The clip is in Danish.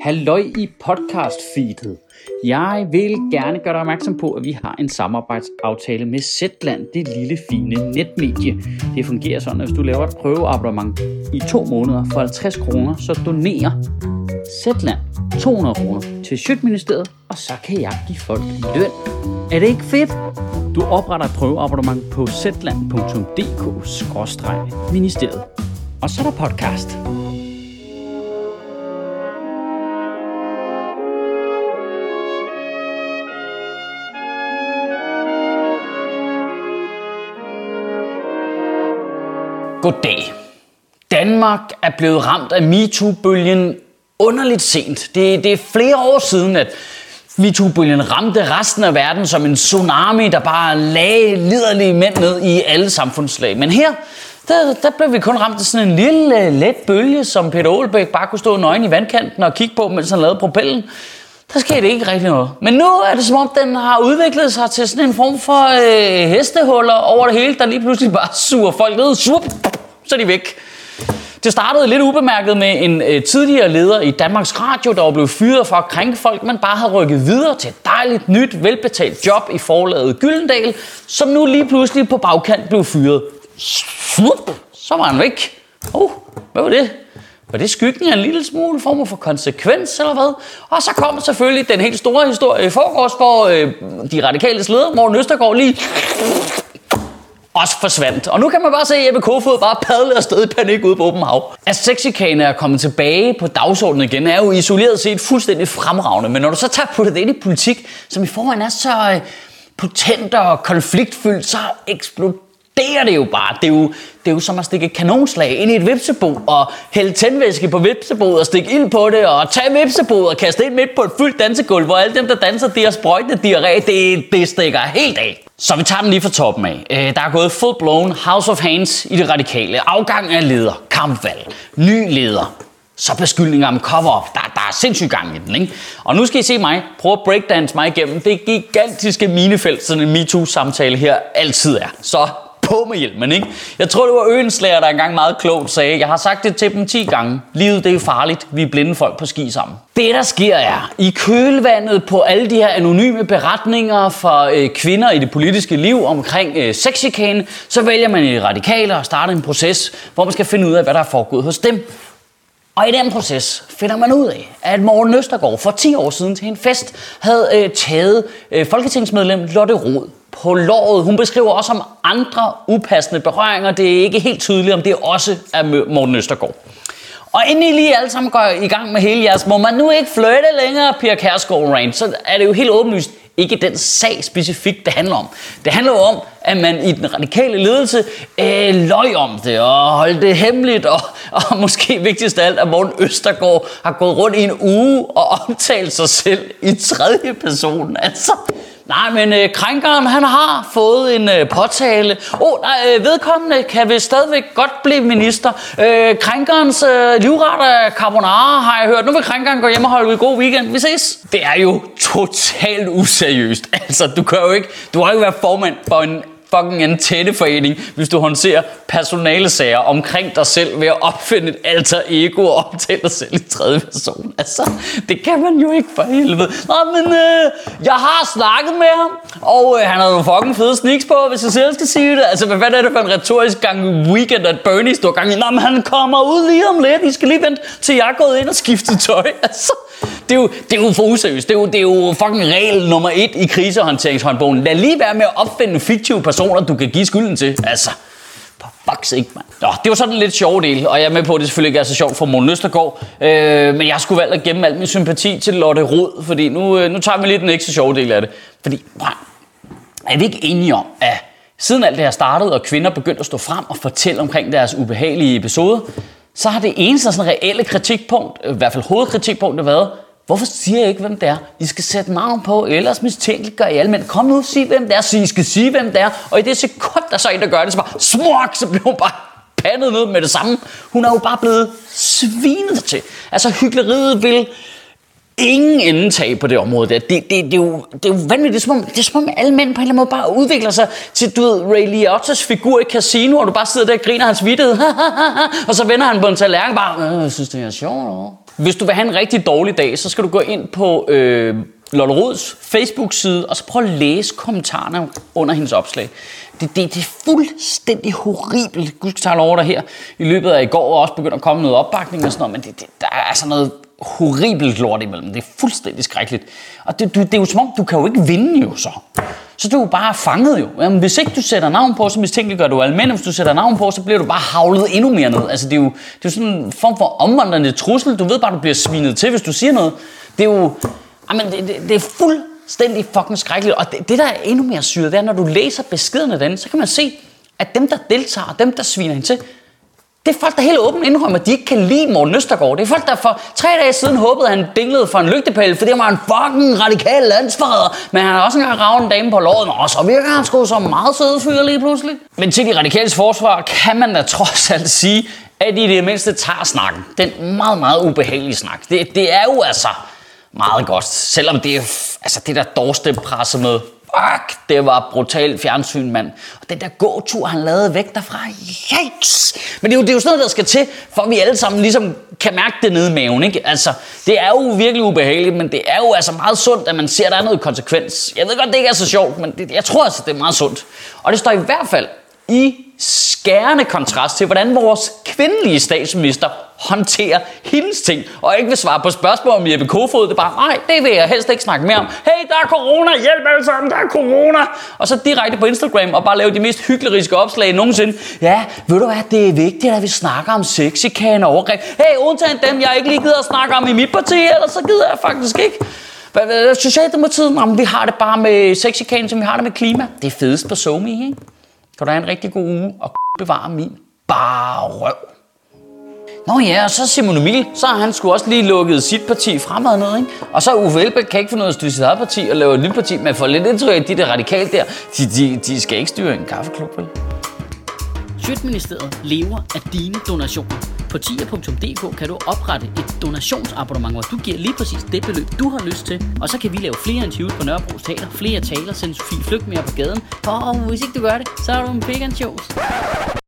Halløj i podcast-feedet. Jeg vil gerne gøre dig opmærksom på, at vi har en samarbejdsaftale med Zetland, det lille fine netmedie. Det fungerer sådan, at hvis du laver et prøveabonnement i to måneder for 50 kroner, så donerer Zetland 200 kroner til Sjøtministeriet, og så kan jeg give folk løn. Er det ikke fedt? Du opretter et prøveabonnement på zetland.dk-ministeriet. Og så er der podcast. Goddag. Danmark er blevet ramt af MeToo-bølgen underligt sent. Det, det er flere år siden, at MeToo-bølgen ramte resten af verden som en tsunami, der bare lagde liderlige mænd ned i alle samfundslag. Men her, der, der blev vi kun ramt af sådan en lille, øh, let bølge, som Peter Olbæk bare kunne stå nøgen i vandkanten og kigge på, mens han lavede propellen. Der skete ikke rigtig noget. Men nu er det som om, den har udviklet sig til sådan en form for øh, hestehuller over det hele, der lige pludselig bare suger folk ned. Sup, så er de væk. Det startede lidt ubemærket med en øh, tidligere leder i Danmarks Radio, der var blevet fyret for at krænke folk, men bare havde rykket videre til et dejligt, nyt, velbetalt job i forlaget Gyldendal, som nu lige pludselig på bagkant blev fyret. Så var han væk. Oh, hvad var det? Var det skyggen af en lille smule form for konsekvens, eller hvad? Og så kom selvfølgelig den helt store historie i forgårs, hvor øh, de radikale leder, Morten Østergaard, lige også forsvandt. Og nu kan man bare se Jeppe Kofod bare padle afsted i panik ude på åben hav. At sexikane er kommet tilbage på dagsordenen igen, er jo isoleret set fuldstændig fremragende. Men når du så tager på det ind i politik, som i forvejen er så øh, potent og konfliktfyldt, så eksploderer er det jo bare. Det er jo, det er jo som at stikke et kanonslag ind i et vipsebo og hælde tændvæske på vipseboet og stikke ild på det og tage vipseboet og kaste ind midt på et fyldt dansegulv, hvor alle dem, der danser, de har sprøjtende diarré. Det, det stikker helt af. Så vi tager den lige fra toppen af. Øh, der er gået full blown House of Hands i det radikale. Afgang af leder, kampvalg, ny leder, så beskyldninger om cover-up. Der, der er sindssygt gang i den, ikke? Og nu skal I se mig prøve at breakdance mig igennem det gigantiske minefelt, sådan en MeToo-samtale her altid er. Så på med hjelmen, ikke? Jeg tror, det var Øenslager, der engang meget klogt sagde, jeg har sagt det til dem 10 gange. Livet, det er farligt. Vi er blinde folk på ski sammen. Det, der sker er, i kølvandet på alle de her anonyme beretninger fra øh, kvinder i det politiske liv omkring øh, sexikane, så vælger man i radikale at starte en proces, hvor man skal finde ud af, hvad der er foregået hos dem. Og i den proces finder man ud af, at Morten Østergaard for 10 år siden til en fest havde øh, taget øh, folketingsmedlem Lotte Rod på låret. Hun beskriver også om andre upassende berøringer. Det er ikke helt tydeligt, om det også er Morten Østergaard. Og inden I lige alle sammen går i gang med hele jeres, må man nu ikke flytte længere, Pia Kærsgaard Rain, så er det jo helt åbenlyst ikke den sag specifikt, det handler om. Det handler jo om, at man i den radikale ledelse øh, løj om det og holdt det hemmeligt, og, og måske vigtigst af alt, at Morten Østergaard har gået rundt i en uge og omtalt sig selv i tredje person. Altså, Nej, men øh, krænkeren, han har fået en øh, påtale. Åh, oh, nej, øh, vedkommende kan vi stadigvæk godt blive minister. Øh, krænkerens øh, livret af carbonara har jeg hørt. Nu vil krænkeren gå hjem og holde en god weekend. Vi ses. Det er jo totalt useriøst. Altså, du kan jo ikke, du har ikke været formand for en fucking antenneforening, hvis du håndterer personalesager omkring dig selv ved at opfinde et alter ego og optale dig selv i tredje person. Altså, det kan man jo ikke for helvede. Nå, men øh, jeg har snakket med ham, og øh, han har nogle fucking fede sneaks på, hvis jeg selv skal sige det. Altså, hvad er det for en retorisk gang weekend, at Bernie står gang i? Nå, men han kommer ud lige om lidt. I skal lige vente, til jeg er gået ind og skiftet tøj. Altså, det er jo, det er jo for useriøst. Det er jo, det er jo fucking regel nummer et i krisehåndteringshåndbogen. Lad lige være med at opfinde fiktive personer, du kan give skylden til. Altså, for fuck's sake, mand. Nå, det var sådan en lidt sjov del, og jeg er med på, at det selvfølgelig ikke er så sjovt for Morten Østergaard. Øh, men jeg skulle valgt at gemme al min sympati til Lotte Rod, fordi nu, øh, nu tager vi lidt den ikke så sjove del af det. Fordi, brænd, er vi ikke enige om, at siden alt det her startede, og kvinder begyndte at stå frem og fortælle omkring deres ubehagelige episoder, så har det eneste sådan reelle kritikpunkt, i hvert fald hovedkritikpunktet, været, Hvorfor siger jeg ikke, hvem det er? I skal sætte navn på, ellers gør I alle mænd. Kom nu, sig hvem det er, så I skal sige, hvem det er. Og i det sekund, der så er en, der gør det, så bare smuk, så bliver hun bare pandet ned med det samme. Hun er jo bare blevet svinet til. Altså, hyggeleriet vil ingen indtag på det område der. Det, det, det, er, jo, det er jo vanvittigt. Det er, som om, det er som om alle mænd på en eller anden måde bare udvikler sig til, du ved, Ray Liotta's figur i Casino, og du bare sidder der og griner hans vidtighed. og så vender han på en tallerken bare, øh, jeg synes, det er sjovt. Hvis du vil have en rigtig dårlig dag, så skal du gå ind på øh, Lotte Rods Facebook-side, og så prøv at læse kommentarerne under hendes opslag. Det, det, det er fuldstændig horribelt. Gud skal tage over dig her. I løbet af i går og også begyndt at komme noget opbakning og sådan noget, men det, det, der er altså noget horribelt lort imellem. Det er fuldstændig skrækkeligt. Og det, du, det er jo som om, du kan jo ikke vinde jo så. Så du er bare fanget jo. Jamen, hvis ikke du sætter navn på, så mistænkeliggør du alle mænd. Hvis du sætter navn på, så bliver du bare havlet endnu mere ned. Altså, det er jo, det er jo sådan en form for omvandrende trussel. Du ved bare, du bliver svinet til, hvis du siger noget. Det er jo... Jamen, det, det, det er fuldstændig fucking skrækkeligt. Og det, det, der er endnu mere syret, det er, når du læser beskederne den, så kan man se, at dem, der deltager, dem, der sviner hende til, det er folk, der helt åbent indrømmer, at de ikke kan lide Morten Østergaard. Det er folk, der for tre dage siden håbede, at han dinglede for en lygtepæl, fordi han var en fucking radikal landsforræder. Men han har også engang ravet en dame på låret, og så virker han sgu som meget søde fyr lige pludselig. Men til de radikales forsvar kan man da trods alt sige, at de i det mindste tager snakken. Den meget, meget ubehagelige snak. Det, det er jo altså meget godt, selvom det er altså det der doorstep presset med Fuck, det var brutalt fjernsyn, mand. Og den der gåtur, han lavede væk derfra, yikes! Men det er, jo, det er jo sådan noget, der skal til, for at vi alle sammen ligesom kan mærke det nede i maven, ikke? Altså, det er jo virkelig ubehageligt, men det er jo altså meget sundt, at man ser, at der er noget konsekvens. Jeg ved godt, det ikke er så sjovt, men det, jeg tror altså, det er meget sundt. Og det står i hvert fald i skærende kontrast til, hvordan vores kvindelige statsminister håndterer hendes ting, og ikke vil svare på spørgsmål om Jeppe Kofod. Det er bare, nej, det vil jeg helst ikke snakke mere om. Hey, der er corona, hjælp alle sammen, der er corona. Og så direkte på Instagram og bare lave de mest hykleriske opslag nogensinde. Ja, ved du hvad, det er vigtigt, at vi snakker om sexikane og overgreb. Hey, undtagen dem, jeg ikke lige gider at snakke om i mit parti, ellers så gider jeg faktisk ikke. Socialdemokratiet, jamen, vi har det bare med sexikane, som vi har det med klima. Det er fedest på SoMe, ikke? Kan du have en rigtig god uge og bevare min bare røv. Nå ja, og så Simon Emil, så har han sgu også lige lukket sit parti fremad ned, ikke? Og så Uffe Elbæk kan ikke få noget at styre sit eget parti og lave et nyt parti, men for lidt indtryk af de der radikale der, de, de, de skal ikke styre en kaffeklub, vel? Sjøtministeriet lever af dine donationer. På tia.dk kan du oprette et donationsabonnement, hvor du giver lige præcis det beløb, du har lyst til. Og så kan vi lave flere interviews på Nørrebro Teater, flere taler, sende Sofie Flygt mere på gaden. Og hvis ikke du gør det, så er du en big.